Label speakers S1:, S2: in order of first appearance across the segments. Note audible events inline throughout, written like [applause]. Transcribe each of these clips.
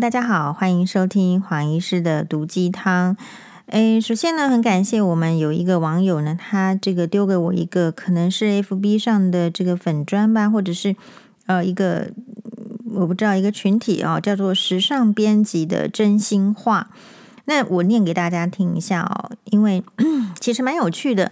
S1: 大家好，欢迎收听黄医师的毒鸡汤。诶，首先呢，很感谢我们有一个网友呢，他这个丢给我一个可能是 FB 上的这个粉砖吧，或者是呃一个我不知道一个群体、哦，叫做时尚编辑的真心话。那我念给大家听一下哦，因为 [clears throat] 其实蛮有趣的。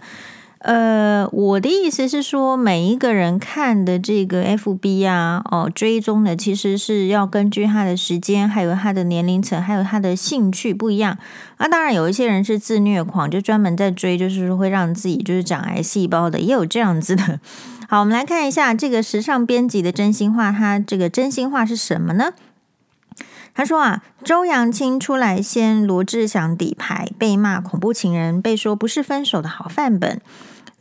S1: 呃，我的意思是说，每一个人看的这个 FB 啊，哦，追踪的其实是要根据他的时间，还有他的年龄层，还有他的兴趣不一样。那、啊、当然有一些人是自虐狂，就专门在追，就是会让自己就是长癌细胞的，也有这样子的。[laughs] 好，我们来看一下这个时尚编辑的真心话，他这个真心话是什么呢？他说啊，周扬青出来掀罗志祥底牌，被骂恐怖情人，被说不是分手的好范本。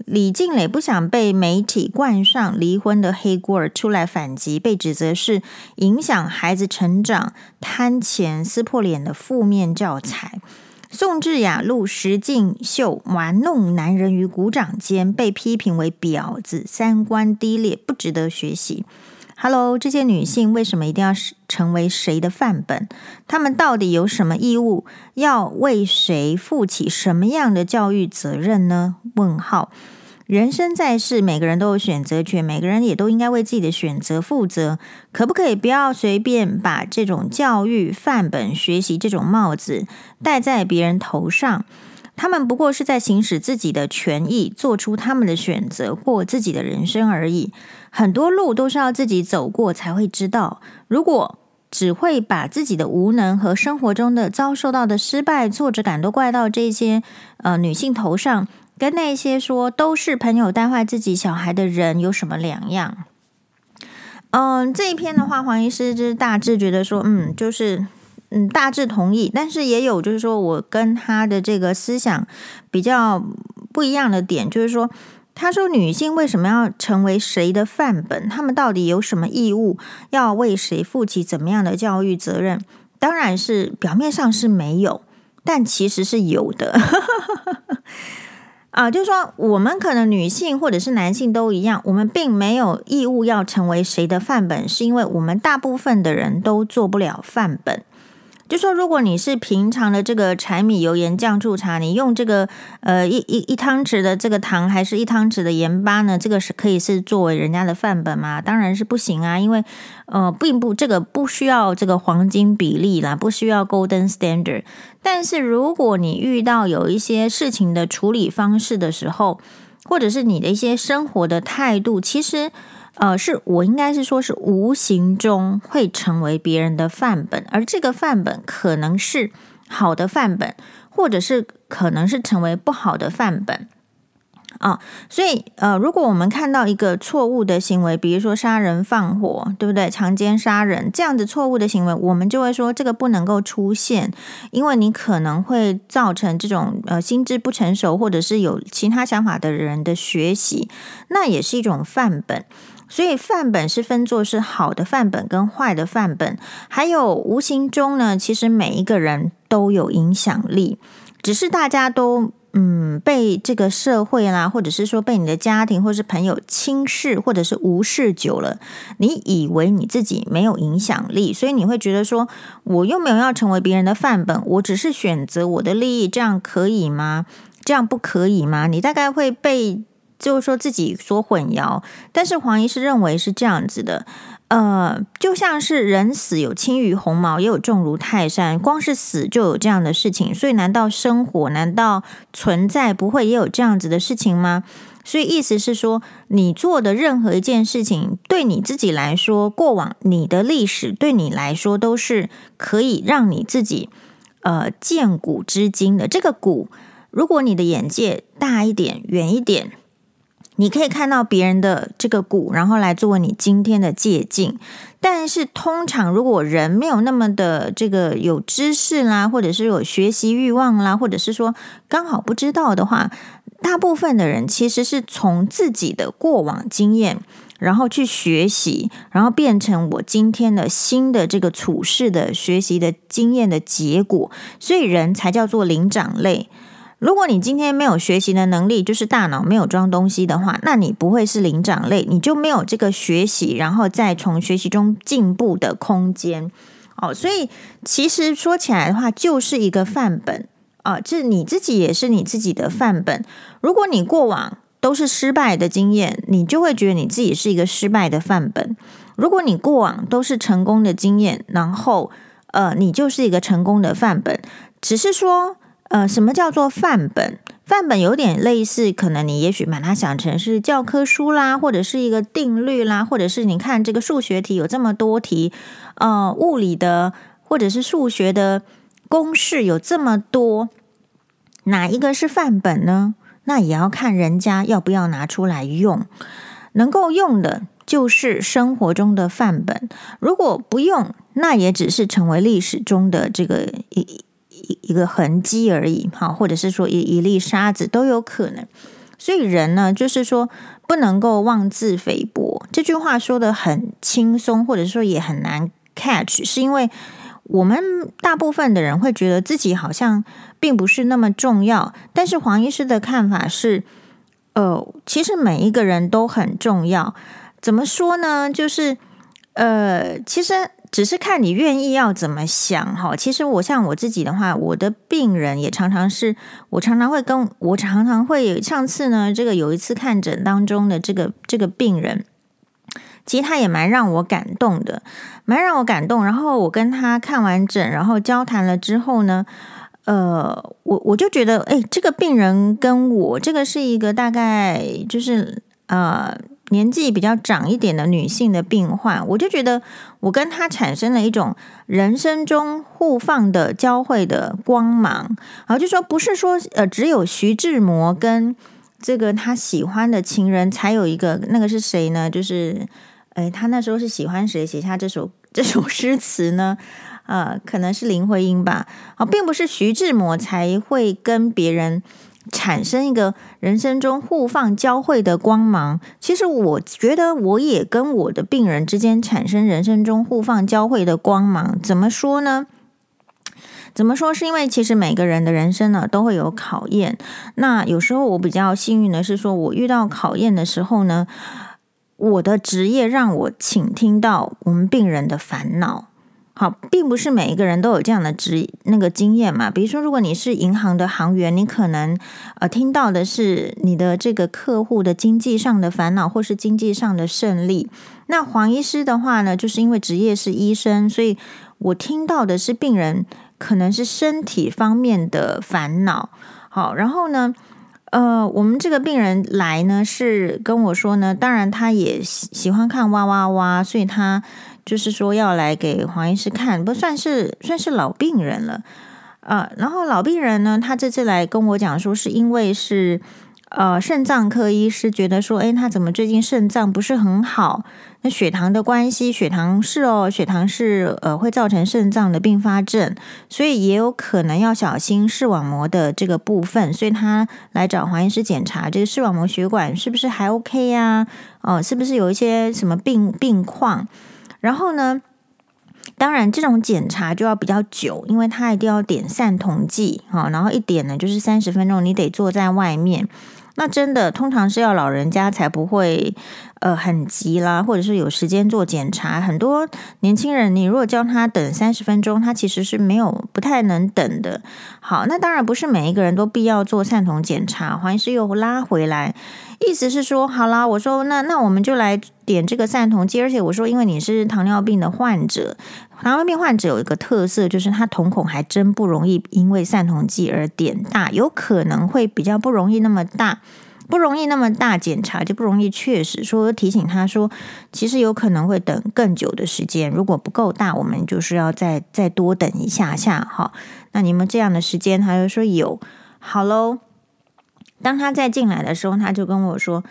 S1: 李静蕾不想被媒体冠上离婚的黑锅儿，出来反击，被指责是影响孩子成长、贪钱、撕破脸的负面教材。宋智雅录石敬秀玩弄男人于股掌间，被批评为婊子、三观低劣，不值得学习。Hello，这些女性为什么一定要成为谁的范本？她们到底有什么义务要为谁负起什么样的教育责任呢？问号。人生在世，每个人都有选择权，每个人也都应该为自己的选择负责。可不可以不要随便把这种教育范本、学习这种帽子戴在别人头上？他们不过是在行使自己的权益，做出他们的选择，过自己的人生而已。很多路都是要自己走过才会知道。如果只会把自己的无能和生活中的遭受到的失败、挫折感都怪到这些呃女性头上。跟那些说都是朋友带坏自己小孩的人有什么两样？嗯，这一篇的话，黄医师就是大致觉得说，嗯，就是嗯，大致同意，但是也有就是说我跟他的这个思想比较不一样的点，就是说，他说女性为什么要成为谁的范本？他们到底有什么义务要为谁负起怎么样的教育责任？当然是表面上是没有，但其实是有的。[laughs] 啊，就是说，我们可能女性或者是男性都一样，我们并没有义务要成为谁的范本，是因为我们大部分的人都做不了范本。就说，如果你是平常的这个柴米油盐酱醋茶，你用这个呃一一一汤匙的这个糖，还是一汤匙的盐巴呢？这个是可以是作为人家的范本吗？当然是不行啊，因为呃，并不这个不需要这个黄金比例啦，不需要 golden standard。但是如果你遇到有一些事情的处理方式的时候，或者是你的一些生活的态度，其实。呃，是我应该是说，是无形中会成为别人的范本，而这个范本可能是好的范本，或者是可能是成为不好的范本啊。所以，呃，如果我们看到一个错误的行为，比如说杀人放火，对不对？强奸杀人这样子错误的行为，我们就会说这个不能够出现，因为你可能会造成这种呃心智不成熟，或者是有其他想法的人的学习，那也是一种范本。所以范本是分作是好的范本跟坏的范本，还有无形中呢，其实每一个人都有影响力，只是大家都嗯被这个社会啦，或者是说被你的家庭或是朋友轻视或者是无视久了，你以为你自己没有影响力，所以你会觉得说，我又没有要成为别人的范本，我只是选择我的利益，这样可以吗？这样不可以吗？你大概会被。就是说自己所混淆，但是黄医师认为是这样子的，呃，就像是人死有轻于鸿毛，也有重如泰山，光是死就有这样的事情，所以难道生活，难道存在不会也有这样子的事情吗？所以意思是说，你做的任何一件事情，对你自己来说，过往你的历史对你来说都是可以让你自己呃见古知今的。这个古，如果你的眼界大一点，远一点。你可以看到别人的这个股，然后来作为你今天的借鉴。但是通常，如果人没有那么的这个有知识啦，或者是有学习欲望啦，或者是说刚好不知道的话，大部分的人其实是从自己的过往经验，然后去学习，然后变成我今天的新的这个处事的学习的经验的结果。所以人才叫做灵长类。如果你今天没有学习的能力，就是大脑没有装东西的话，那你不会是灵长类，你就没有这个学习，然后再从学习中进步的空间哦，所以其实说起来的话，就是一个范本啊，这你自己也是你自己的范本。如果你过往都是失败的经验，你就会觉得你自己是一个失败的范本；如果你过往都是成功的经验，然后呃，你就是一个成功的范本。只是说，呃，什么叫做范本？范本有点类似，可能你也许把它想成是教科书啦，或者是一个定律啦，或者是你看这个数学题有这么多题，呃，物理的或者是数学的公式有这么多，哪一个是范本呢？那也要看人家要不要拿出来用。能够用的就是生活中的范本，如果不用，那也只是成为历史中的这个一。一一个痕迹而已，哈，或者是说一一粒沙子都有可能。所以人呢，就是说不能够妄自菲薄。这句话说的很轻松，或者说也很难 catch，是因为我们大部分的人会觉得自己好像并不是那么重要。但是黄医师的看法是，呃，其实每一个人都很重要。怎么说呢？就是呃，其实。只是看你愿意要怎么想哈。其实我像我自己的话，我的病人也常常是我常常会跟我常常会上次呢，这个有一次看诊当中的这个这个病人，其实他也蛮让我感动的，蛮让我感动。然后我跟他看完诊，然后交谈了之后呢，呃，我我就觉得，哎，这个病人跟我这个是一个大概就是呃。年纪比较长一点的女性的病患，我就觉得我跟她产生了一种人生中互放的交汇的光芒。然后就说不是说呃只有徐志摩跟这个他喜欢的情人才有一个，那个是谁呢？就是诶，他那时候是喜欢谁写下这首这首诗词呢？呃，可能是林徽因吧。啊，并不是徐志摩才会跟别人。产生一个人生中互放交汇的光芒。其实我觉得我也跟我的病人之间产生人生中互放交汇的光芒。怎么说呢？怎么说？是因为其实每个人的人生呢都会有考验。那有时候我比较幸运的是，说我遇到考验的时候呢，我的职业让我倾听到我们病人的烦恼。好，并不是每一个人都有这样的职那个经验嘛。比如说，如果你是银行的行员，你可能呃听到的是你的这个客户的经济上的烦恼，或是经济上的胜利。那黄医师的话呢，就是因为职业是医生，所以我听到的是病人可能是身体方面的烦恼。好，然后呢，呃，我们这个病人来呢是跟我说呢，当然他也喜喜欢看哇哇哇，所以他。就是说要来给黄医师看，不算是算是老病人了啊。然后老病人呢，他这次来跟我讲说，是因为是呃肾脏科医师觉得说，诶，他怎么最近肾脏不是很好？那血糖的关系，血糖是哦，血糖是呃会造成肾脏的并发症，所以也有可能要小心视网膜的这个部分。所以他来找黄医师检查这个视网膜血管是不是还 OK 呀？哦，是不是有一些什么病病况？然后呢，当然这种检查就要比较久，因为他一定要点散瞳剂，哈，然后一点呢就是三十分钟，你得坐在外面。那真的通常是要老人家才不会，呃，很急啦，或者是有时间做检查。很多年轻人，你如果叫他等三十分钟，他其实是没有不太能等的。好，那当然不是每一个人都必要做散瞳检查。黄医师又拉回来，意思是说，好啦，我说那那我们就来点这个散瞳剂，而且我说，因为你是糖尿病的患者，糖尿病患者有一个特色，就是他瞳孔还真不容易因为散瞳剂而点大，有可能会比较不容易那么大，不容易那么大，检查就不容易确实说提醒他说，其实有可能会等更久的时间，如果不够大，我们就是要再再多等一下下哈。那你们这样的时间，他就说有，好喽。当他再进来的时候，他就跟我说：“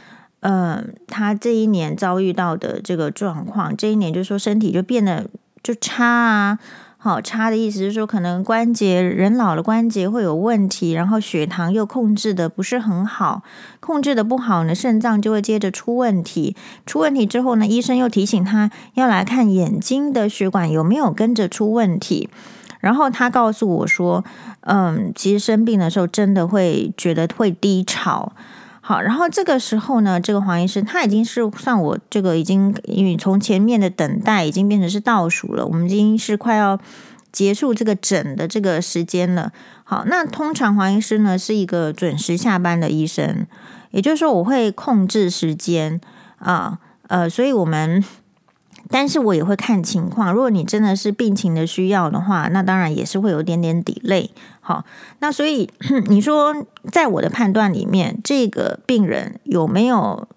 S1: 嗯、呃，他这一年遭遇到的这个状况，这一年就说身体就变得就差啊，好差的意思是说，可能关节人老了关节会有问题，然后血糖又控制的不是很好，控制的不好呢，肾脏就会接着出问题，出问题之后呢，医生又提醒他要来看眼睛的血管有没有跟着出问题。”然后他告诉我说：“嗯，其实生病的时候真的会觉得会低潮。好，然后这个时候呢，这个黄医师他已经是算我这个已经，因为从前面的等待已经变成是倒数了，我们已经是快要结束这个诊的这个时间了。好，那通常黄医师呢是一个准时下班的医生，也就是说我会控制时间啊，呃，所以我们。但是我也会看情况，如果你真的是病情的需要的话，那当然也是会有点点 delay。好，那所以 [clears throat] 你说，在我的判断里面，这个病人有没有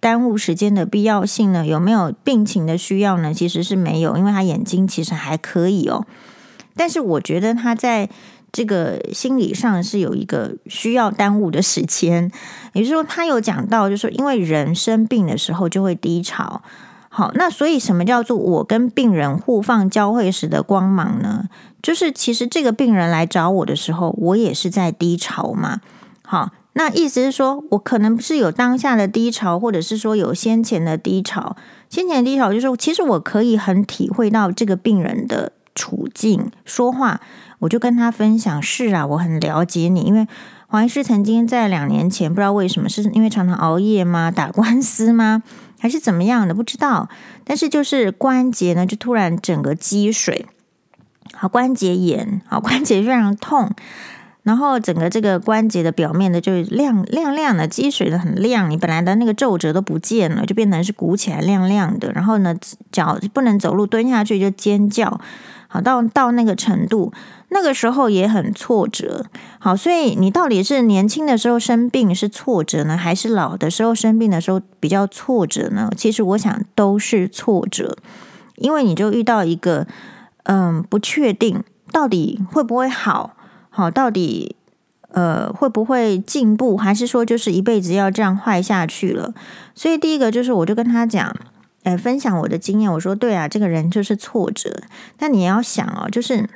S1: 耽误时间的必要性呢？有没有病情的需要呢？其实是没有，因为他眼睛其实还可以哦。但是我觉得他在这个心理上是有一个需要耽误的时间，也就是说，他有讲到，就是，因为人生病的时候就会低潮。好，那所以什么叫做我跟病人互放交汇时的光芒呢？就是其实这个病人来找我的时候，我也是在低潮嘛。好，那意思是说我可能不是有当下的低潮，或者是说有先前的低潮。先前低潮就是，其实我可以很体会到这个病人的处境，说话我就跟他分享，是啊，我很了解你，因为黄医师曾经在两年前，不知道为什么，是因为常常熬夜吗？打官司吗？还是怎么样的，不知道，但是就是关节呢，就突然整个积水，好，关节炎，好，关节非常痛，然后整个这个关节的表面呢就亮亮亮的，积水的很亮，你本来的那个皱褶都不见了，就变成是鼓起来亮亮的，然后呢，脚不能走路，蹲下去就尖叫，好，到到那个程度。那个时候也很挫折，好，所以你到底是年轻的时候生病是挫折呢，还是老的时候生病的时候比较挫折呢？其实我想都是挫折，因为你就遇到一个，嗯，不确定到底会不会好，好，到底呃会不会进步，还是说就是一辈子要这样坏下去了？所以第一个就是，我就跟他讲，哎，分享我的经验，我说对啊，这个人就是挫折，但你要想哦，就是。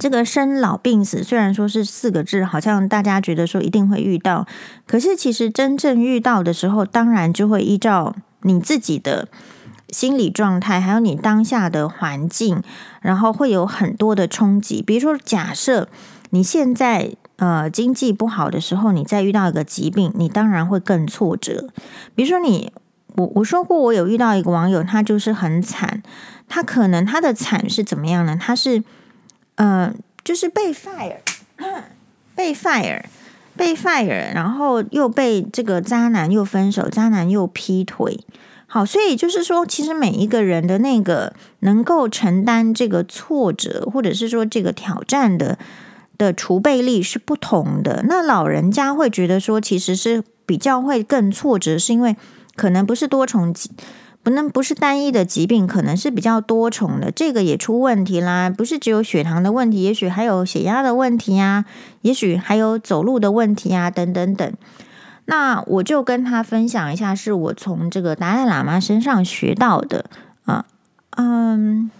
S1: 这个生老病死虽然说是四个字，好像大家觉得说一定会遇到，可是其实真正遇到的时候，当然就会依照你自己的心理状态，还有你当下的环境，然后会有很多的冲击。比如说，假设你现在呃经济不好的时候，你再遇到一个疾病，你当然会更挫折。比如说你，我我说过，我有遇到一个网友，他就是很惨，他可能他的惨是怎么样呢？他是。嗯、就是被 fire，被 fire，被 fire，然后又被这个渣男又分手，渣男又劈腿。好，所以就是说，其实每一个人的那个能够承担这个挫折，或者是说这个挑战的的储备力是不同的。那老人家会觉得说，其实是比较会更挫折，是因为可能不是多重。不能不是单一的疾病，可能是比较多重的，这个也出问题啦。不是只有血糖的问题，也许还有血压的问题呀，也许还有走路的问题呀，等等等。那我就跟他分享一下，是我从这个达赖喇嘛身上学到的啊，嗯。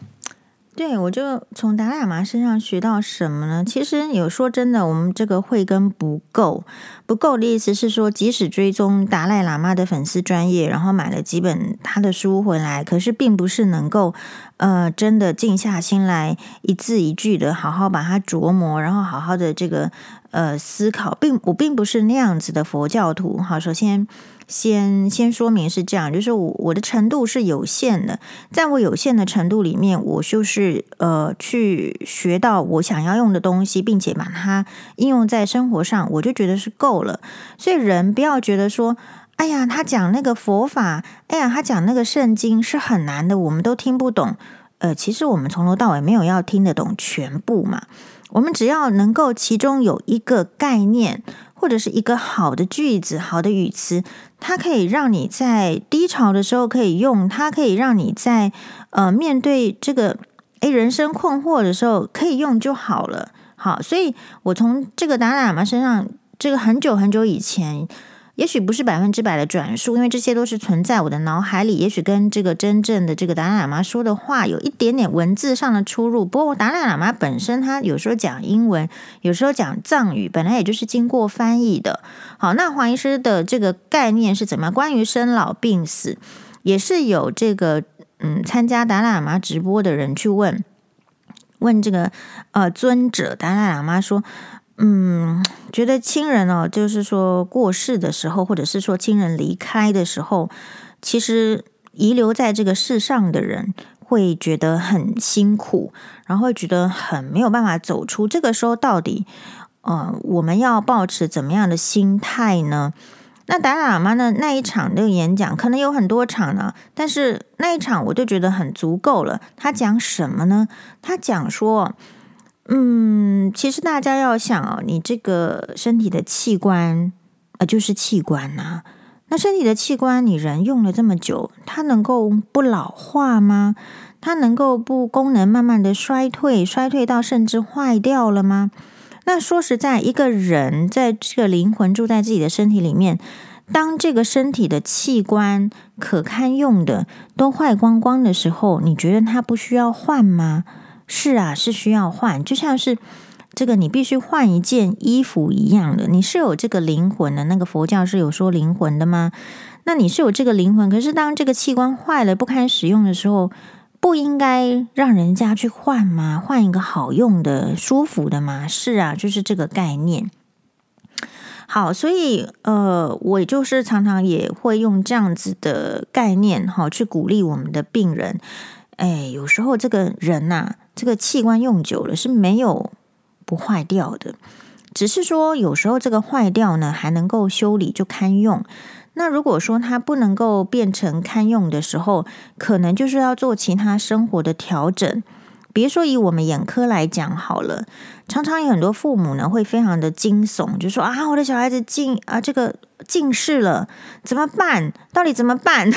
S1: 对，我就从达赖喇嘛身上学到什么呢？其实有说真的，我们这个慧根不够，不够的意思是说，即使追踪达赖喇嘛的粉丝专业，然后买了几本他的书回来，可是并不是能够呃真的静下心来一字一句的好好把它琢磨，然后好好的这个呃思考，并我并不是那样子的佛教徒。哈，首先。先先说明是这样，就是我我的程度是有限的，在我有限的程度里面，我就是呃去学到我想要用的东西，并且把它应用在生活上，我就觉得是够了。所以人不要觉得说，哎呀，他讲那个佛法，哎呀，他讲那个圣经是很难的，我们都听不懂。呃，其实我们从头到尾没有要听得懂全部嘛，我们只要能够其中有一个概念。或者是一个好的句子、好的语词，它可以让你在低潮的时候可以用，它可以让你在呃面对这个诶人生困惑的时候可以用就好了。好，所以我从这个达赖喇嘛身上，这个很久很久以前。也许不是百分之百的转述，因为这些都是存在我的脑海里。也许跟这个真正的这个达赖喇嘛说的话有一点点文字上的出入。不过达赖喇嘛本身他有时候讲英文，有时候讲藏语，本来也就是经过翻译的。好，那黄医师的这个概念是怎么样？关于生老病死，也是有这个嗯，参加达赖喇嘛直播的人去问问这个呃尊者达赖喇嘛说。嗯，觉得亲人哦，就是说过世的时候，或者是说亲人离开的时候，其实遗留在这个世上的人会觉得很辛苦，然后会觉得很没有办法走出。这个时候到底，呃，我们要抱持怎么样的心态呢？那达喇嘛呢，那一场的演讲可能有很多场呢，但是那一场我就觉得很足够了。他讲什么呢？他讲说。嗯，其实大家要想哦，你这个身体的器官，呃，就是器官呐、那身体的器官，你人用了这么久，它能够不老化吗？它能够不功能慢慢的衰退，衰退到甚至坏掉了吗？那说实在，一个人在这个灵魂住在自己的身体里面，当这个身体的器官可堪用的都坏光光的时候，你觉得它不需要换吗？是啊，是需要换，就像是这个你必须换一件衣服一样的。你是有这个灵魂的，那个佛教是有说灵魂的吗？那你是有这个灵魂，可是当这个器官坏了不堪使用的时候，不应该让人家去换吗？换一个好用的、舒服的吗？是啊，就是这个概念。好，所以呃，我就是常常也会用这样子的概念哈，去鼓励我们的病人。哎，有时候这个人呐、这个器官用久了是没有不坏掉的，只是说有时候这个坏掉呢，还能够修理就堪用。那如果说它不能够变成堪用的时候，可能就是要做其他生活的调整。别说以我们眼科来讲好了，常常有很多父母呢会非常的惊悚，就说啊，我的小孩子近啊这个近视了，怎么办？到底怎么办？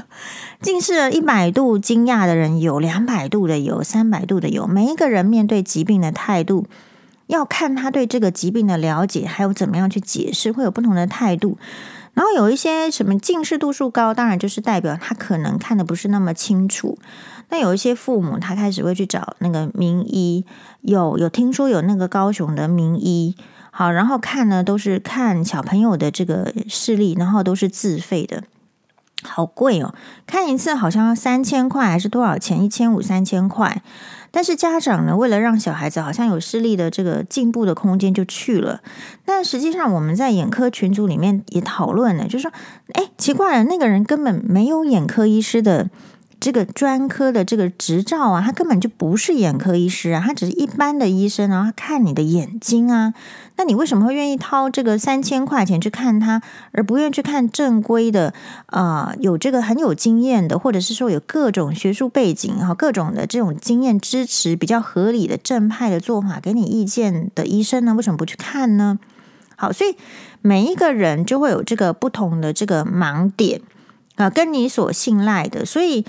S1: [laughs] 近视了一百度惊讶的人有，两百度的有，三百度的有。每一个人面对疾病的态度，要看他对这个疾病的了解，还有怎么样去解释，会有不同的态度。然后有一些什么近视度数高，当然就是代表他可能看得不是那么清楚。那有一些父母，他开始会去找那个名医，有有听说有那个高雄的名医，好，然后看呢都是看小朋友的这个视力，然后都是自费的。好贵哦，看一次好像要三千块还是多少钱？一千五、三千块。但是家长呢，为了让小孩子好像有视力的这个进步的空间，就去了。但实际上我们在眼科群组里面也讨论了，就是说，哎，奇怪了，那个人根本没有眼科医师的。这个专科的这个执照啊，他根本就不是眼科医师啊，他只是一般的医生，然后看你的眼睛啊。那你为什么会愿意掏这个三千块钱去看他，而不愿意去看正规的啊、有这个很有经验的，或者是说有各种学术背景哈，各种的这种经验支持比较合理的正派的做法给你意见的医生呢？为什么不去看呢？好，所以每一个人就会有这个不同的这个盲点啊，跟你所信赖的，所以。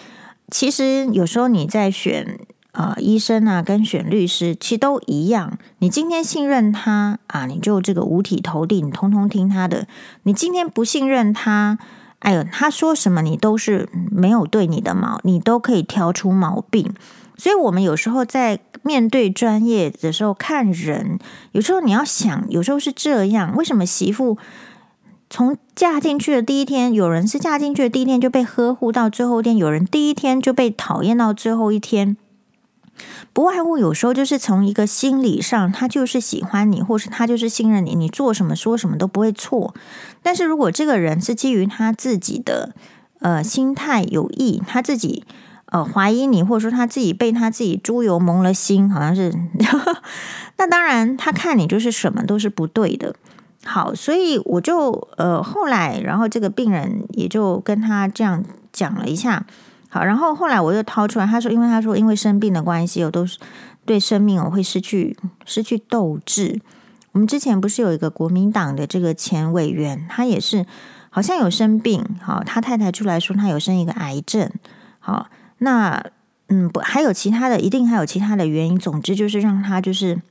S1: 其实有时候你在选啊、医生啊，跟选律师其实都一样。你今天信任他啊，你就这个五体投地，你通通听他的。你今天不信任他，哎呦，他说什么你都是没有对你的毛，你都可以挑出毛病。所以，我们有时候在面对专业的时候看人，有时候你要想，有时候是这样。为什么媳妇？从嫁进去的第一天，有人是嫁进去的第一天就被呵护到最后一天，有人第一天就被讨厌到最后一天。不外乎有时候就是从一个心理上，他就是喜欢你，或是他就是信任你，你做什么说什么都不会错。但是如果这个人是基于他自己的呃心态有意，他自己呃怀疑你，或者说他自己被他自己猪油蒙了心，好像是，[laughs] 那当然他看你就是什么都是不对的。好，所以我就呃后来，然后这个病人也就跟他这样讲了一下。好，然后后来我又掏出来，他说，因为他说因为生病的关系，我都是对生命我会失去失去斗志。我们之前不是有一个国民党的这个前委员，他也是好像有生病。好，他太太出来说他有生一个癌症。好，那嗯不还有其他的，一定还有其他的原因。总之就是让他就是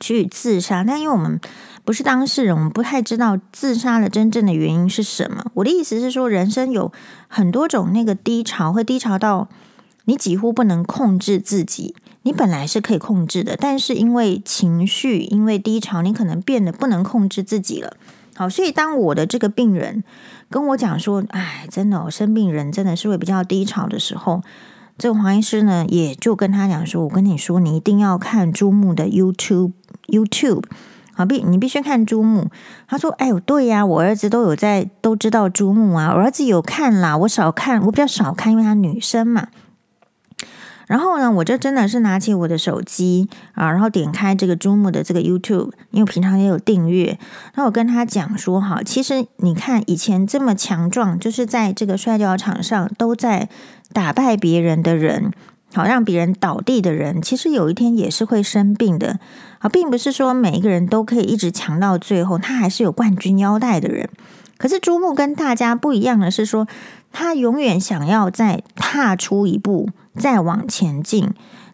S1: 去自杀。但因为我们。不是当事人，我们不太知道自杀的真正的原因是什么。我的意思是说，人生有很多种那个低潮，会低潮到你几乎不能控制自己。你本来是可以控制的，但是因为情绪，因为低潮，你可能变得不能控制自己了。好，所以当我的这个病人跟我讲说：“哎，真的，我生病人真的是会比较低潮的时候。”这个黄医师呢，也就跟他讲说：“我跟你说，你一定要看朱木的 YouTube。” YouTube。必你必须看珠穆。他说：“哎呦，对呀，我儿子都有在，都知道珠穆啊。我儿子有看啦，我少看，我比较少看，因为他女生嘛。然后呢，我就真的是拿起我的手机啊，然后点开这个珠穆的这个 YouTube，因为平常也有订阅。那我跟他讲说，哈，其实你看以前这么强壮，就是在这个摔跤场上都在打败别人的人。”好，让别人倒地的人，其实有一天也是会生病的。啊，并不是说每一个人都可以一直强到最后，他还是有冠军腰带的人。可是珠穆跟大家不一样的是说，他永远想要再踏出一步，再往前进。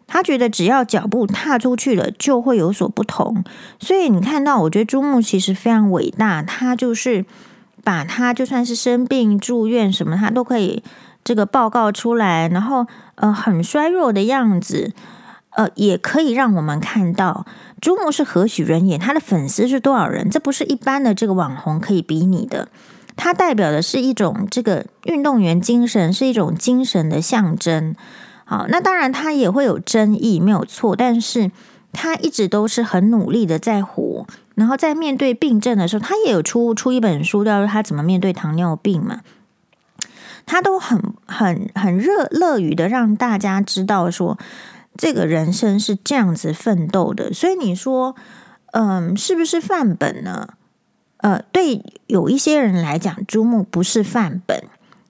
S1: 他觉得只要脚步踏出去了，就会有所不同。所以你看到，我觉得珠穆其实非常伟大。他就是把他就算是生病住院什么，他都可以。这个报告出来，然后呃很衰弱的样子，呃也可以让我们看到珠穆是何许人也，他的粉丝是多少人？这不是一般的这个网红可以比拟的。它代表的是一种这个运动员精神，是一种精神的象征。好，那当然他也会有争议，没有错，但是他一直都是很努力的在活。然后在面对病症的时候，他也有出出一本书，叫做他怎么面对糖尿病嘛。他都很很很热乐于的让大家知道说，这个人生是这样子奋斗的。所以你说，嗯，是不是范本呢？呃，对，有一些人来讲，珠穆不是范本，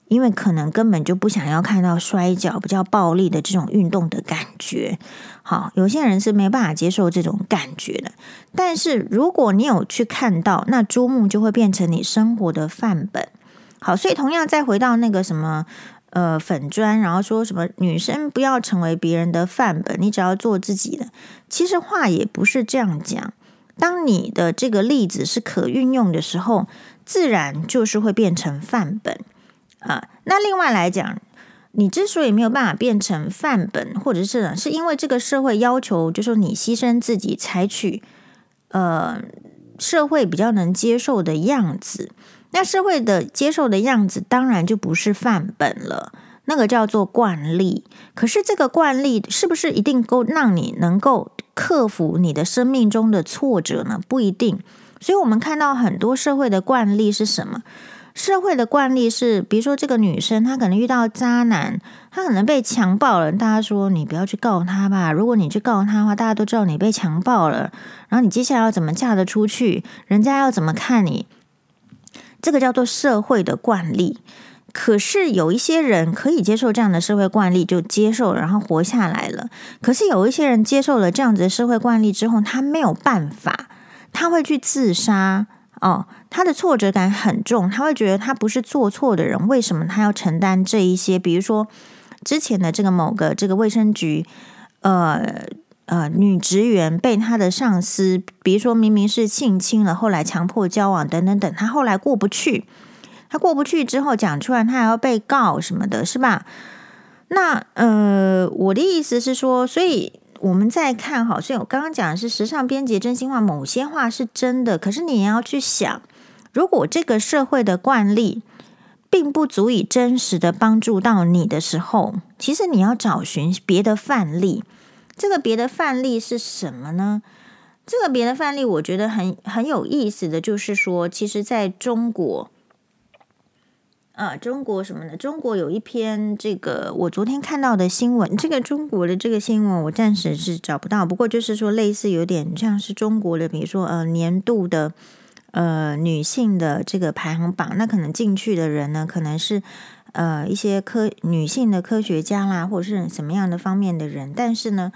S1: 因为可能根本就不想要看到摔跤比较暴力的这种运动的感觉。好，有些人是没办法接受这种感觉的。但是如果你有去看到，那珠穆就会变成你生活的范本。好，所以同样再回到那个什么呃粉砖，然后说什么女生不要成为别人的范本，你只要做自己的。其实话也不是这样讲。当你的这个例子是可运用的时候，自然就是会变成范本啊。那另外来讲，你之所以没有办法变成范本，或者是是因为这个社会要求，就是说你牺牲自己，采取呃社会比较能接受的样子。那社会的接受的样子，当然就不是范本了，那个叫做惯例。可是这个惯例是不是一定够让你能够克服你的生命中的挫折呢？不一定。所以我们看到很多社会的惯例是什么？社会的惯例是，比如说这个女生她可能遇到渣男，她可能被强暴了，大家说你不要去告他吧。如果你去告他的话，大家都知道你被强暴了，然后你接下来要怎么嫁得出去？人家要怎么看你？这个叫做社会的惯例，可是有一些人可以接受这样的社会惯例，就接受，然后活下来了。可是有一些人接受了这样子的社会惯例之后，他没有办法，他会去自杀。哦，他的挫折感很重，他会觉得他不是做错的人，为什么他要承担这一些？比如说之前的这个某个这个卫生局，呃。呃，女职员被她的上司，比如说明明是性侵了，后来强迫交往等等等，她后来过不去，她过不去之后讲出来，她还要被告什么的，是吧？那呃，我的意思是说，所以我们在看好，所以我刚刚讲的是时尚编辑真心话，某些话是真的，可是你也要去想，如果这个社会的惯例并不足以真实的帮助到你的时候，其实你要找寻别的范例。这个别的范例是什么呢？这个别的范例，我觉得很很有意思的就是说，其实在中国，啊，中国什么呢？中国有一篇这个我昨天看到的新闻，这个中国的这个新闻我暂时是找不到，不过就是说类似有点像是中国的，比如说呃年度的呃女性的这个排行榜，那可能进去的人呢，可能是。呃，一些科女性的科学家啦，或者是什么样的方面的人，但是呢，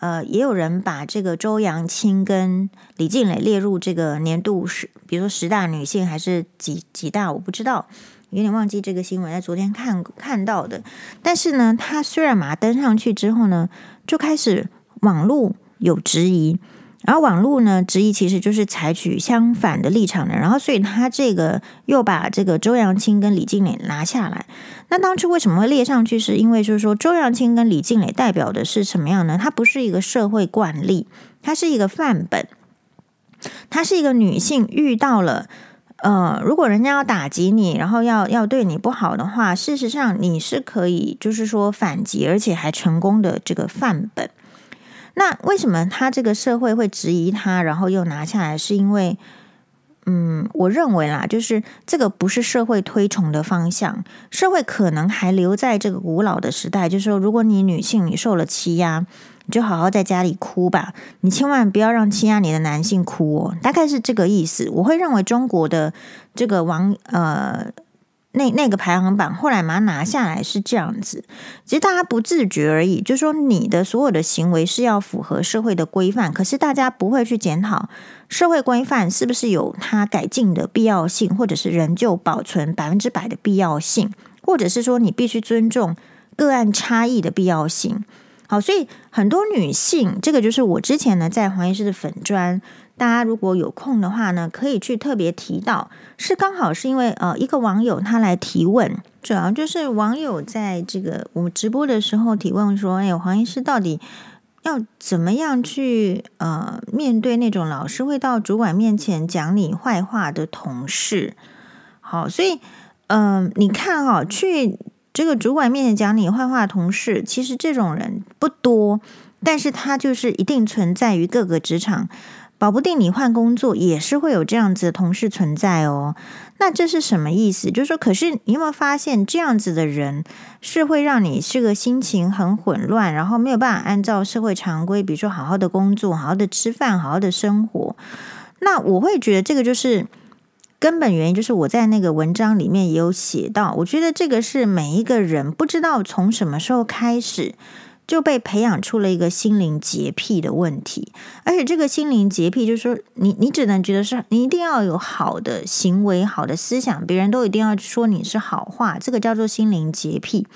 S1: 呃，也有人把这个周扬青跟李静蕾列入这个年度十，比如说十大女性还是几几大，我不知道，有点忘记这个新闻，在昨天看看到的。但是呢，他虽然把它登上去之后呢，就开始网络有质疑。然后网络呢，质疑其实就是采取相反的立场的，然后所以他这个又把这个周扬青跟李静蕾拿下来。那当初为什么会列上去？是因为就是说周扬青跟李静蕾代表的是什么样呢？它不是一个社会惯例，它是一个范本，它是一个女性遇到了呃，如果人家要打击你，然后要要对你不好的话，事实上你是可以就是说反击，而且还成功的这个范本。那为什么他这个社会会质疑他，然后又拿下来？是因为，嗯，我认为啦，就是这个不是社会推崇的方向。社会可能还留在这个古老的时代，就是说，如果你女性你受了欺压，你就好好在家里哭吧，你千万不要让欺压你的男性哭哦。大概是这个意思。我会认为中国的这个王呃。那那个排行榜后来把它拿下来是这样子，其实大家不自觉而已，就说你的所有的行为是要符合社会的规范，可是大家不会去检讨社会规范是不是有它改进的必要性，或者是仍旧保存百分之百的必要性，或者是说你必须尊重个案差异的必要性。好，所以很多女性，这个就是我之前呢在黄医师的粉砖。大家如果有空的话呢，可以去特别提到，是刚好是因为呃一个网友他来提问，主要就是网友在这个我们直播的时候提问说，哎，黄医师到底要怎么样去呃面对那种老是会到主管面前讲你坏话的同事？好，所以嗯、你看哈、哦，去这个主管面前讲你坏话的同事，其实这种人不多，但是他就是一定存在于各个职场。保不定你换工作也是会有这样子的同事存在哦。那这是什么意思？就是说，可是你有没有发现这样子的人是会让你这个心情很混乱，然后没有办法按照社会常规，比如说好好的工作、好好的吃饭、好好的生活。那我会觉得这个就是根本原因，就是我在那个文章里面也有写到，我觉得这个是每一个人不知道从什么时候开始。就被培养出了一个心灵洁癖的问题，而且这个心灵洁癖就是说你，你只能觉得是你一定要有好的行为、好的思想，别人都一定要说你是好话，这个叫做心灵洁癖。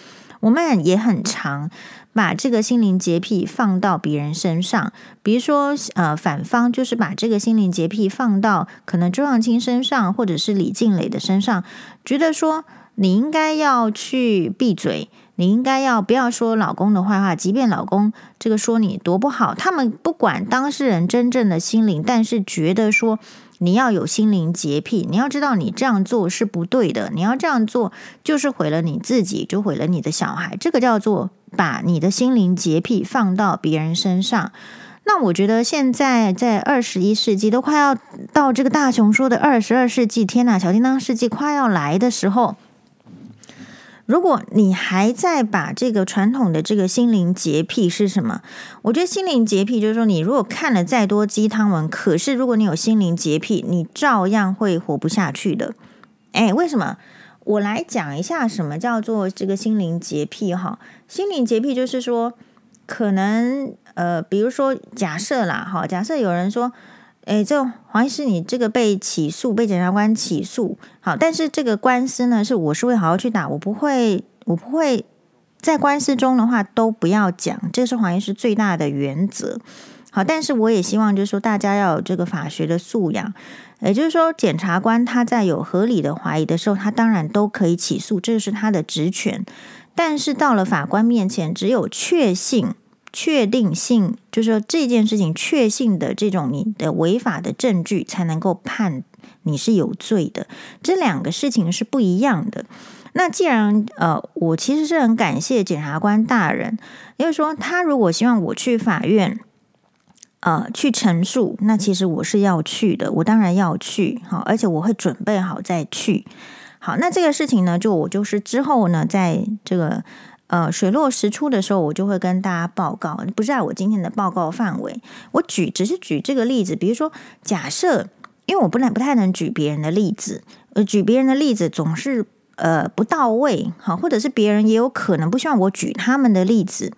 S1: 我们也很常把这个心灵洁癖放到别人身上，比如说呃，反方就是把这个心灵洁癖放到可能周扬青身上，或者是李静蕾的身上，觉得说你应该要去闭嘴。你应该要不要说老公的坏话，即便老公这个说你多不好，他们不管当事人真正的心灵，但是觉得说你要有心灵洁癖，你要知道你这样做是不对的，你要这样做就是毁了你自己，就毁了你的小孩，这个叫做把你的心灵洁癖放到别人身上。那我觉得现在在二十一世纪都快要到这个大雄说的二十二世纪，天呐，小叮当世纪快要来的时候。如果你还在把这个传统的这个心灵洁癖是什么？我觉得心灵洁癖就是说，你如果看了再多鸡汤文，可是如果你有心灵洁癖，你照样会活不下去的。哎，为什么？我来讲一下什么叫做这个心灵洁癖哈。心灵洁癖就是说，可能呃，比如说假设啦，哈，假设有人说。诶，这黄医师，你这个被起诉，被检察官起诉，好，但是这个官司呢，是我是会好好去打，我不会，我不会在官司中的话都不要讲，这是黄医师最大的原则。好，但是我也希望就是说大家要有这个法学的素养，也就是说，检察官他在有合理的怀疑的时候，他当然都可以起诉，这是他的职权，但是到了法官面前，只有确信。确定性就是说这件事情确信的这种你的违法的证据，才能够判你是有罪的。这两个事情是不一样的。那既然呃，我其实是很感谢检察官大人，因为说他如果希望我去法院，呃，去陈述，那其实我是要去的，我当然要去，好，而且我会准备好再去。好，那这个事情呢，就我就是之后呢，在这个。呃，水落石出的时候，我就会跟大家报告，不是在我今天的报告范围。我举只是举这个例子，比如说，假设，因为我不能不太能举别人的例子，呃，举别人的例子总是呃不到位，好，或者是别人也有可能不希望我举他们的例子。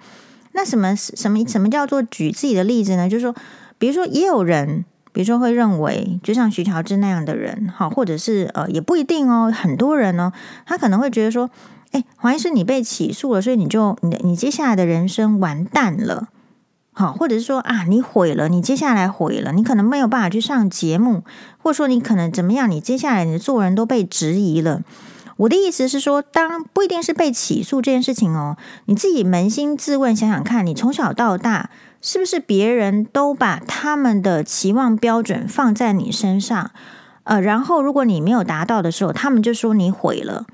S1: 那什么什么什么叫做举自己的例子呢？就是说，比如说，也有人，比如说会认为，就像徐乔治那样的人，好，或者是呃，也不一定哦，很多人哦，他可能会觉得说。哎，黄医师，你被起诉了，所以你就你你接下来的人生完蛋了，好，或者是说啊，你毁了，你接下来毁了，你可能没有办法去上节目，或者说你可能怎么样，你接下来你的做人都被质疑了。我的意思是说，当不一定是被起诉这件事情哦，你自己扪心自问，想想看，你从小到大是不是别人都把他们的期望标准放在你身上，呃，然后如果你没有达到的时候，他们就说你毁了。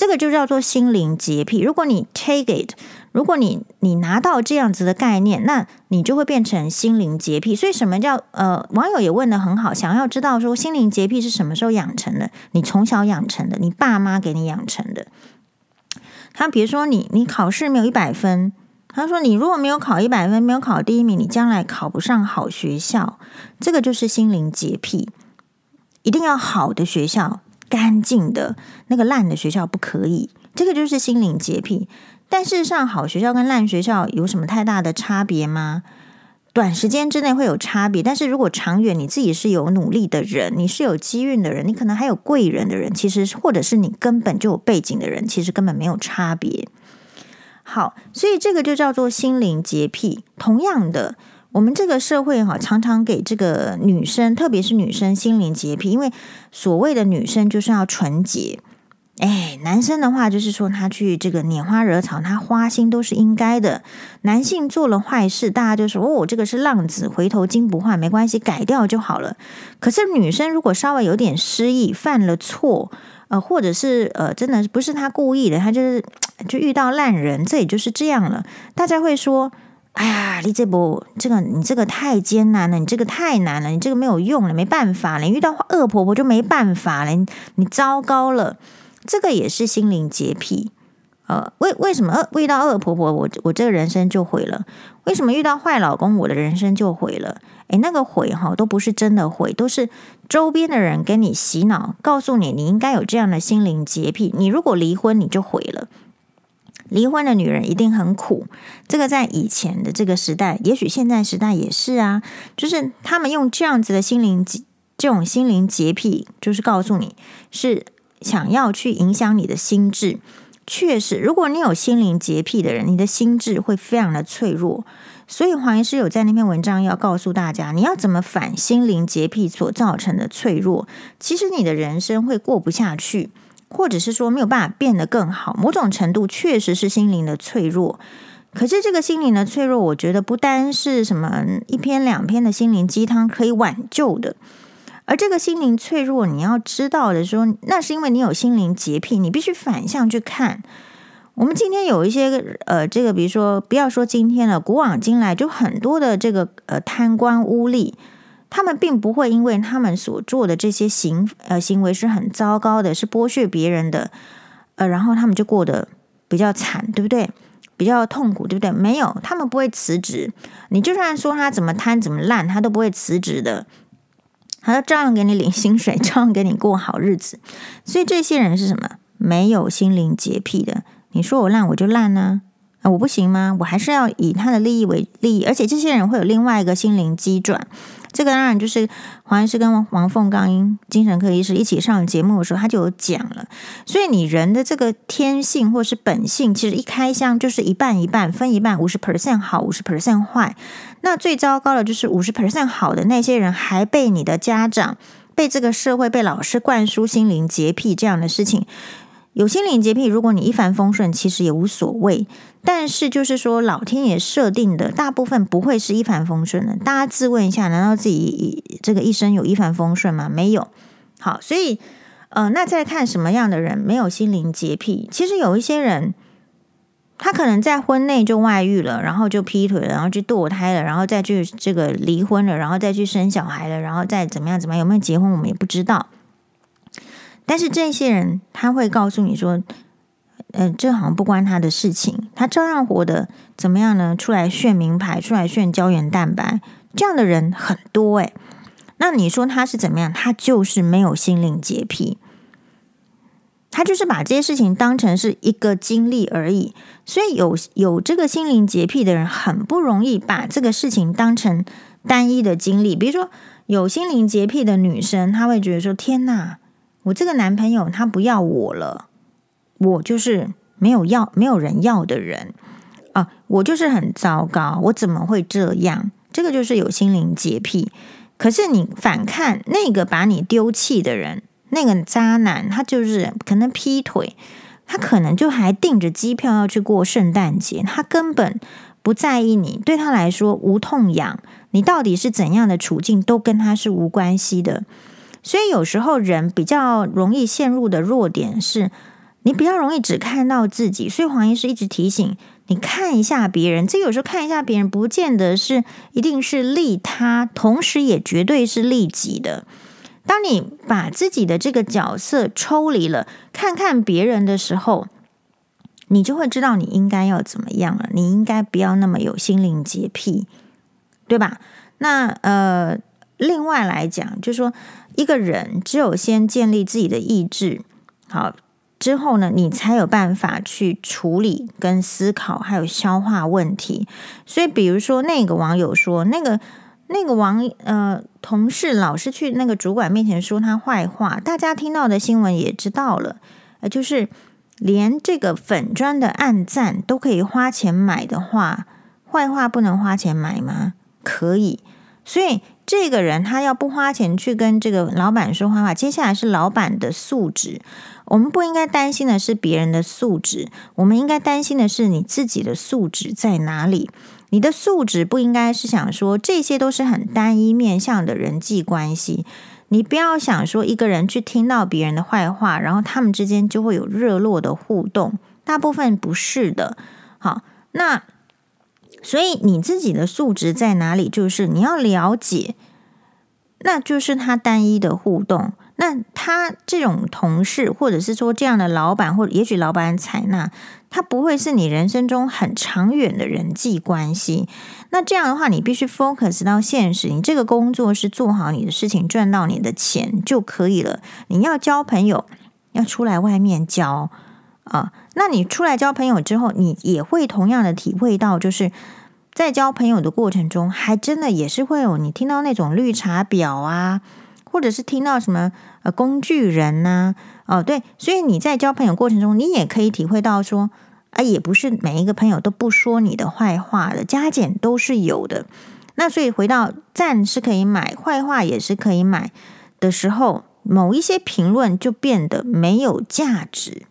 S1: 这个就叫做心灵洁癖。如果你 take it，如果你你拿到这样子的概念，那你就会变成心灵洁癖。所以什么叫呃？网友也问得很好，想要知道说心灵洁癖是什么时候养成的？你从小养成的，你爸妈给你养成的。他比如说你你考试没有一百分，他说你如果没有考一百分，没有考第一名，你将来考不上好学校，这个就是心灵洁癖。一定要好的学校，干净的，那个烂的学校不可以。这个就是心灵洁癖。但事实上，好学校跟烂学校有什么太大的差别吗？短时间之内会有差别，但是如果长远，你自己是有努力的人，你是有机运的人，你可能还有贵人的人，其实或者是你根本就有背景的人，其实根本没有差别。好，所以这个就叫做心灵洁癖。同样的，我们这个社会哈，常常给这个女生，特别是女生心灵洁癖，因为所谓的女生就是要纯洁。哎，男生的话就是说，他去这个拈花惹草，他花心都是应该的。男性做了坏事，大家就说哦，这个是浪子回头金不换，没关系，改掉就好了。可是女生如果稍微有点失忆，犯了错，呃，或者是呃，真的不是他故意的，他就是 [tsk] 就遇到烂人，这也就是这样了。大家会说，哎呀，你这不这个你这个太艰难了，你这个太难了，你这个没有用了，没办法了，你遇到恶婆婆就没办法了，你，你糟糕了。这个也是心灵洁癖，呃，为为什么遇到恶婆婆，我我这个人生就毁了？为什么遇到坏老公，我的人生就毁了？诶，那个毁哈，都不是真的毁，都是周边的人给你洗脑，告诉你你应该有这样的心灵洁癖。你如果离婚，你就毁了。离婚的女人一定很苦，这个在以前的这个时代，也许现在时代也是啊，就是他们用这样子的心灵这种心灵洁癖，就是告诉你是。想要去影响你的心智，确实，如果你有心灵洁癖的人，你的心智会非常的脆弱。所以黄医师有在那篇文章要告诉大家，你要怎么反心灵洁癖所造成的脆弱。其实你的人生会过不下去，或者是说没有办法变得更好。某种程度确实是心灵的脆弱。可是这个心灵的脆弱，我觉得不单是什么一篇两篇的心灵鸡汤可以挽救的。而这个心灵脆弱，你要知道的说，那是因为你有心灵洁癖，你必须反向去看。我们今天有一些呃，这个比如说，不要说今天了，古往今来就很多的这个呃贪官污吏，他们并不会因为他们所做的这些行呃行为是很糟糕的，是剥削别人的，呃，然后他们就过得比较惨，对不对？比较痛苦，对不对？没有，他们不会辞职。你就算说他怎么贪怎么烂，他都不会辞职的。他照样给你领薪水，照样给你过好日子。所以这些人是什么？没有心灵洁癖的。你说我烂，我就烂呢？啊，我不行吗？我还是要以他的利益为利益。而且这些人会有另外一个心灵机转。这个当然就是黄医师跟王凤刚精神科医师一起上节目的时候，他就有讲了。所以你人的这个天性或是本性，其实一开箱就是一半一半，分一半，五十 percent 好，五十 percent 坏。那最糟糕的就是五十 percent 好的那些人，还被你的家长、被这个社会、被老师灌输心灵洁癖这样的事情。有心灵洁癖，如果你一帆风顺，其实也无所谓。但是就是说，老天爷设定的大部分不会是一帆风顺的。大家自问一下，难道自己这个一生有一帆风顺吗？没有。好，所以呃，那再看什么样的人没有心灵洁癖？其实有一些人，他可能在婚内就外遇了，然后就劈腿了，然后就堕胎了，然后再去这个离婚了，然后再去生小孩了，然后再怎么样怎么样，有没有结婚我们也不知道。但是这些人他会告诉你说，呃，这好像不关他的事情，他照样活得怎么样呢？出来炫名牌，出来炫胶原蛋白，这样的人很多诶。那你说他是怎么样？他就是没有心灵洁癖，他就是把这些事情当成是一个经历而已。所以有有这个心灵洁癖的人，很不容易把这个事情当成单一的经历。比如说有心灵洁癖的女生，她会觉得说：“天哪！”我这个男朋友他不要我了，我就是没有要没有人要的人啊，我就是很糟糕，我怎么会这样？这个就是有心灵洁癖。可是你反看那个把你丢弃的人，那个渣男，他就是可能劈腿，他可能就还订着机票要去过圣诞节，他根本不在意你，对他来说无痛痒，你到底是怎样的处境都跟他是无关系的。所以有时候人比较容易陷入的弱点是，你比较容易只看到自己。所以黄医师一直提醒你看一下别人，这有时候看一下别人，不见得是一定是利他，同时也绝对是利己的。当你把自己的这个角色抽离了，看看别人的时候，你就会知道你应该要怎么样了。你应该不要那么有心灵洁癖，对吧？那呃，另外来讲，就是说一个人只有先建立自己的意志，好之后呢，你才有办法去处理跟思考，还有消化问题。所以，比如说那个网友说，那个。那个王呃同事老是去那个主管面前说他坏话，大家听到的新闻也知道了，呃，就是连这个粉砖的按赞都可以花钱买的话，坏话不能花钱买吗？可以，所以这个人他要不花钱去跟这个老板说坏话，接下来是老板的素质。我们不应该担心的是别人的素质，我们应该担心的是你自己的素质在哪里。你的素质不应该是想说这些都是很单一面向的人际关系，你不要想说一个人去听到别人的坏话，然后他们之间就会有热络的互动，大部分不是的。好，那所以你自己的素质在哪里？就是你要了解，那就是他单一的互动。那他这种同事，或者是说这样的老板，或者也许老板采纳，他不会是你人生中很长远的人际关系。那这样的话，你必须 focus 到现实，你这个工作是做好你的事情，赚到你的钱就可以了。你要交朋友，要出来外面交啊。那你出来交朋友之后，你也会同样的体会到，就是在交朋友的过程中，还真的也是会有你听到那种绿茶婊啊。或者是听到什么呃工具人呐、哦对，所以你在交朋友过程中，你也可以体会到说，啊也不是每一个朋友都不说你的坏话的，加减都是有的。那所以回到赞是可以买，坏话也是可以买的时候，某一些评论就变得没有价值。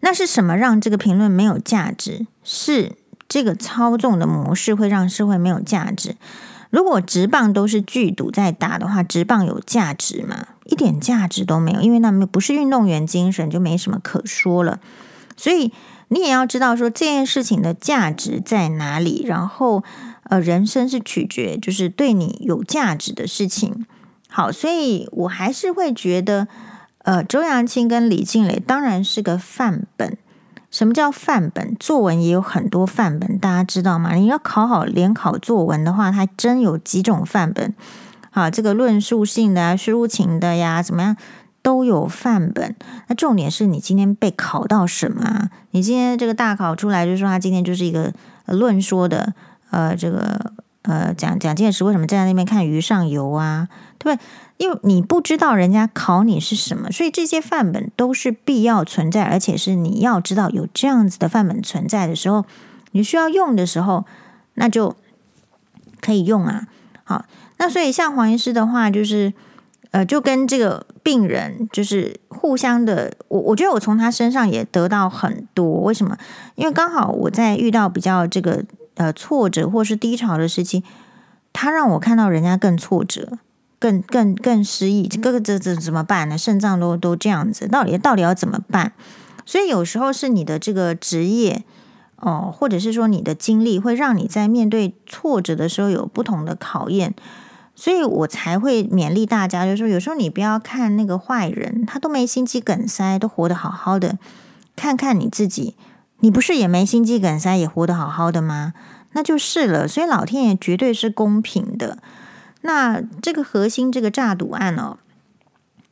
S1: 那是什么让这个评论没有价值？是这个操纵的模式会让社会没有价值。如果职棒都是剧赌在打的话，职棒有价值吗？一点价值都没有，因为那不是运动员精神，就没什么可说了。所以你也要知道说这件事情的价值在哪里。然后，呃，人生是取决就是对你有价值的事情。好，所以我还是会觉得，呃，周扬青跟李静蕾当然是个范本。什么叫范本？作文也有很多范本，大家知道吗？你要考好联考作文的话，它真有几种范本。好，这个论述性的啊，抒情的呀，怎么样都有范本。那重点是你今天被考到什么啊？你今天这个大考出来，就是说他今天就是一个论说的，呃，这个呃，蒋蒋介石为什么站在那边看鱼上游啊？对不对？因为你不知道人家考你是什么，所以这些范本都是必要存在，而且是你要知道有这样子的范本存在的时候，你需要用的时候，那就可以用啊。好，那所以像黄医师的话，就是呃，就跟这个病人就是互相的，我我觉得我从他身上也得到很多。为什么？因为刚好我在遇到比较这个呃挫折或是低潮的时期，他让我看到人家更挫折。更更更失意，这个这这怎么办呢？肾脏都都这样子，到底到底要怎么办？所以有时候是你的这个职业哦，或者是说你的经历，会让你在面对挫折的时候有不同的考验。所以我才会勉励大家，就是说有时候你不要看那个坏人，他都没心肌梗塞，都活得好好的，看看你自己，你不是也没心肌梗塞，也活得好好的吗？那就是了。所以老天爷绝对是公平的。那这个核心这个诈赌案哦，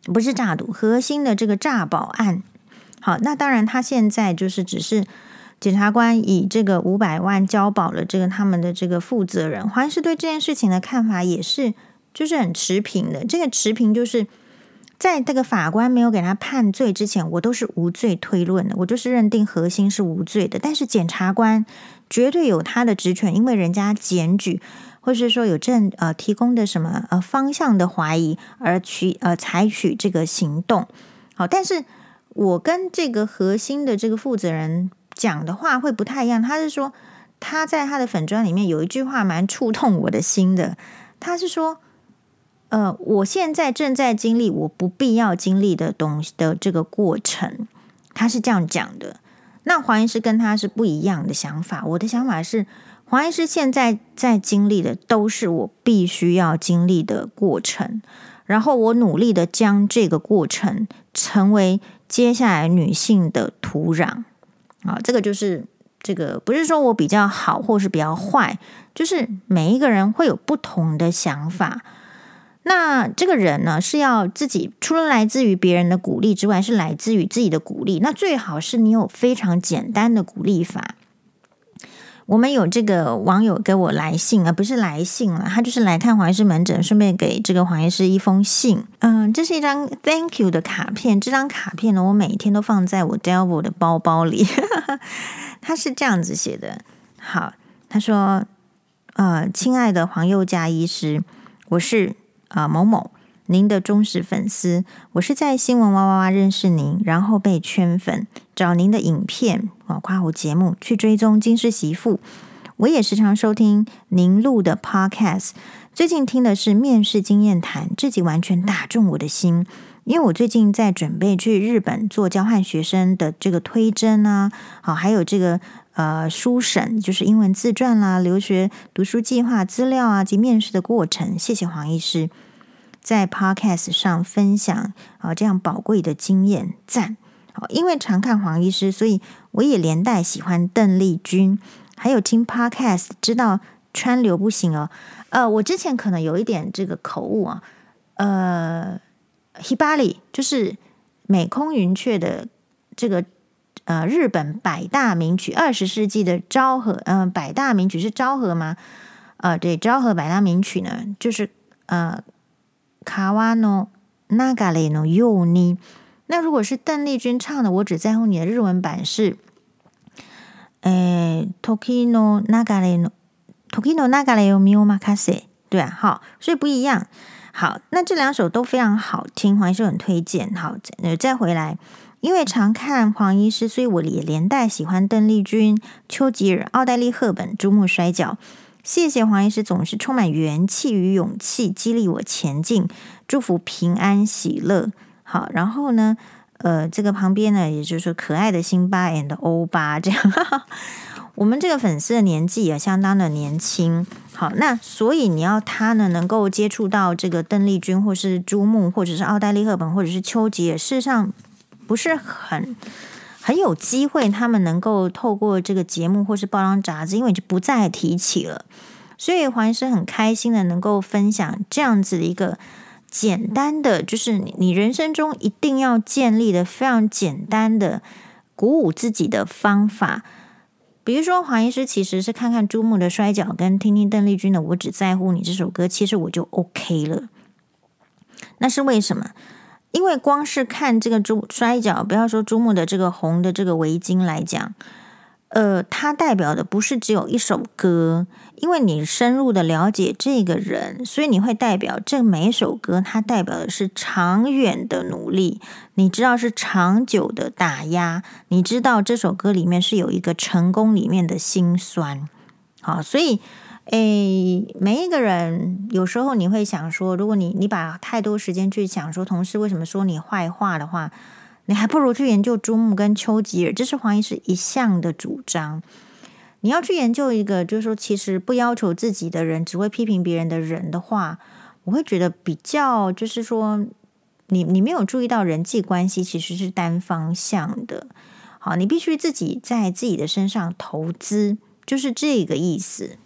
S1: 不是诈赌，核心的这个诈保案。好，那当然他现在就是只是检察官以这个五百万交保了这个他们的这个负责人，黄医师对这件事情的看法也是就是很持平的。这个持平就是在这个法官没有给他判罪之前，我都是无罪推论的，我就是认定核心是无罪的。但是检察官绝对有他的职权，因为人家检举。或是说有正呃提供的什么呃方向的怀疑而去呃采取这个行动，好，但是我跟这个核心的这个负责人讲的话会不太一样。他是说他在他的粉砖里面有一句话蛮触痛我的心的，他是说呃我现在正在经历我不必要经历的东西的这个过程，他是这样讲的。那黄医师跟他是不一样的想法。我的想法是，黄医师现在在经历的都是我必须要经历的过程，然后我努力的将这个过程成为接下来女性的土壤。啊，这个就是这个，不是说我比较好或是比较坏，就是每一个人会有不同的想法。那这个人呢，是要自己除了来自于别人的鼓励之外，是来自于自己的鼓励。那最好是你有非常简单的鼓励法。我们有这个网友给我来信啊，不是来信了，他就是来看黄医师门诊，顺便给这个黄医师一封信。嗯，这是一张 Thank you 的卡片。这张卡片呢，我每天都放在我 Delvo 的包包里。[laughs] 他是这样子写的：好，他说，呃，亲爱的黄宥嘉医师，我是。啊、呃，某某，您的忠实粉丝，我是在新闻哇哇哇认识您，然后被圈粉，找您的影片啊，括弧节目去追踪金氏媳妇。我也时常收听您录的 Podcast，最近听的是面试经验谈，这集完全打中我的心，因为我最近在准备去日本做交换学生的这个推甄啊，好，还有这个。呃，书审就是英文自传啦，留学读书计划资料啊，及面试的过程。谢谢黄医师在 Podcast 上分享啊、呃，这样宝贵的经验，赞！好因为常看黄医师，所以我也连带喜欢邓丽君，还有听 Podcast 知道川流不行哦。呃，我之前可能有一点这个口误啊，呃，Hibari 就是美空云雀的这个。呃，日本百大名曲，二十世纪的昭和，嗯、百大名曲是昭和吗？呃，对，昭和百大名曲呢，就是呃，卡瓦诺那嘎雷诺尤尼。那如果是邓丽君唱的，我只在乎你的日文版是，诶，Tokino Nagare no Tokino Nagare o mi o makase，对啊，好，所以不一样。好，那这两首都非常好听，黄医师很推荐。好，呃，再回来。因为常看黄医师，所以我也连带喜欢邓丽君、丘吉尔、奥黛丽·赫本、珠穆摔角。谢谢黄医师，总是充满元气与勇气，激励我前进。祝福平安喜乐。好，然后呢，呃，这个旁边呢，也就是可爱的辛巴 and 欧巴这样。[laughs] 我们这个粉丝的年纪也相当的年轻。好，那所以你要他呢，能够接触到这个邓丽君，或是朱木，或者是奥黛丽·赫本，或者是丘吉，事实上。不是很很有机会，他们能够透过这个节目或是报章杂志，因为就不再提起了。所以黄医师很开心的能够分享这样子的一个简单的，就是你人生中一定要建立的非常简单的鼓舞自己的方法。比如说，黄医师其实是看看珠穆的摔角，跟听听邓丽君的《我只在乎你》这首歌，其实我就 OK 了。那是为什么？因为光是看这个珠摔角，不要说珠穆的这个红的这个围巾来讲，呃，它代表的不是只有一首歌，因为你深入的了解这个人，所以你会代表这每一首歌，它代表的是长远的努力，你知道是长久的打压，你知道这首歌里面是有一个成功里面的辛酸，好，所以。诶，每一个人有时候你会想说，如果你你把太多时间去想说同事为什么说你坏话的话，你还不如去研究朱穆跟丘吉尔。这是黄医师一向的主张。你要去研究一个，就是说其实不要求自己的人，只会批评别人的人的话，我会觉得比较就是说，你你没有注意到人际关系其实是单方向的。好，你必须自己在自己的身上投资，就是这个意思。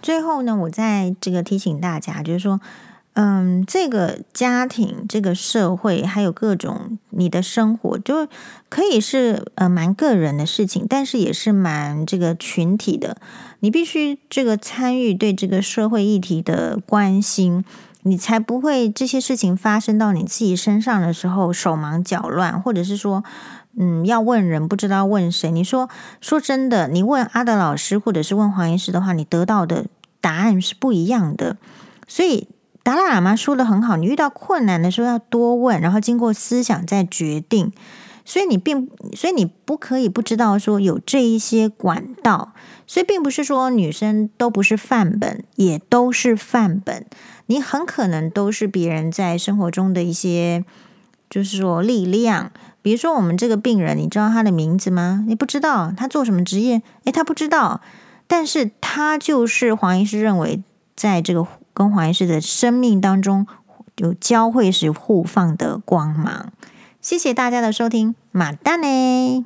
S1: 最后呢，我在这个提醒大家，就是说，嗯，这个家庭、这个社会，还有各种你的生活，就可以是呃蛮个人的事情，但是也是蛮这个群体的。你必须这个参与对这个社会议题的关心，你才不会这些事情发生到你自己身上的时候手忙脚乱，或者是说，嗯，要问人不知道问谁。你说说真的，你问阿德老师或者是问黄医师的话，你得到的。答案是不一样的，所以达拉喇嘛说的很好，你遇到困难的时候要多问，然后经过思想再决定。所以你并，所以你不可以不知道说有这一些管道，所以并不是说女生都不是范本，也都是范本。你很可能都是别人在生活中的一些，就是说力量。比如说我们这个病人，你知道他的名字吗？你不知道他做什么职业？诶，他不知道，但是他就是黄医师认为，在这个跟黄医师的生命当中有交汇时互放的光芒。谢谢大家的收听，马丹呢。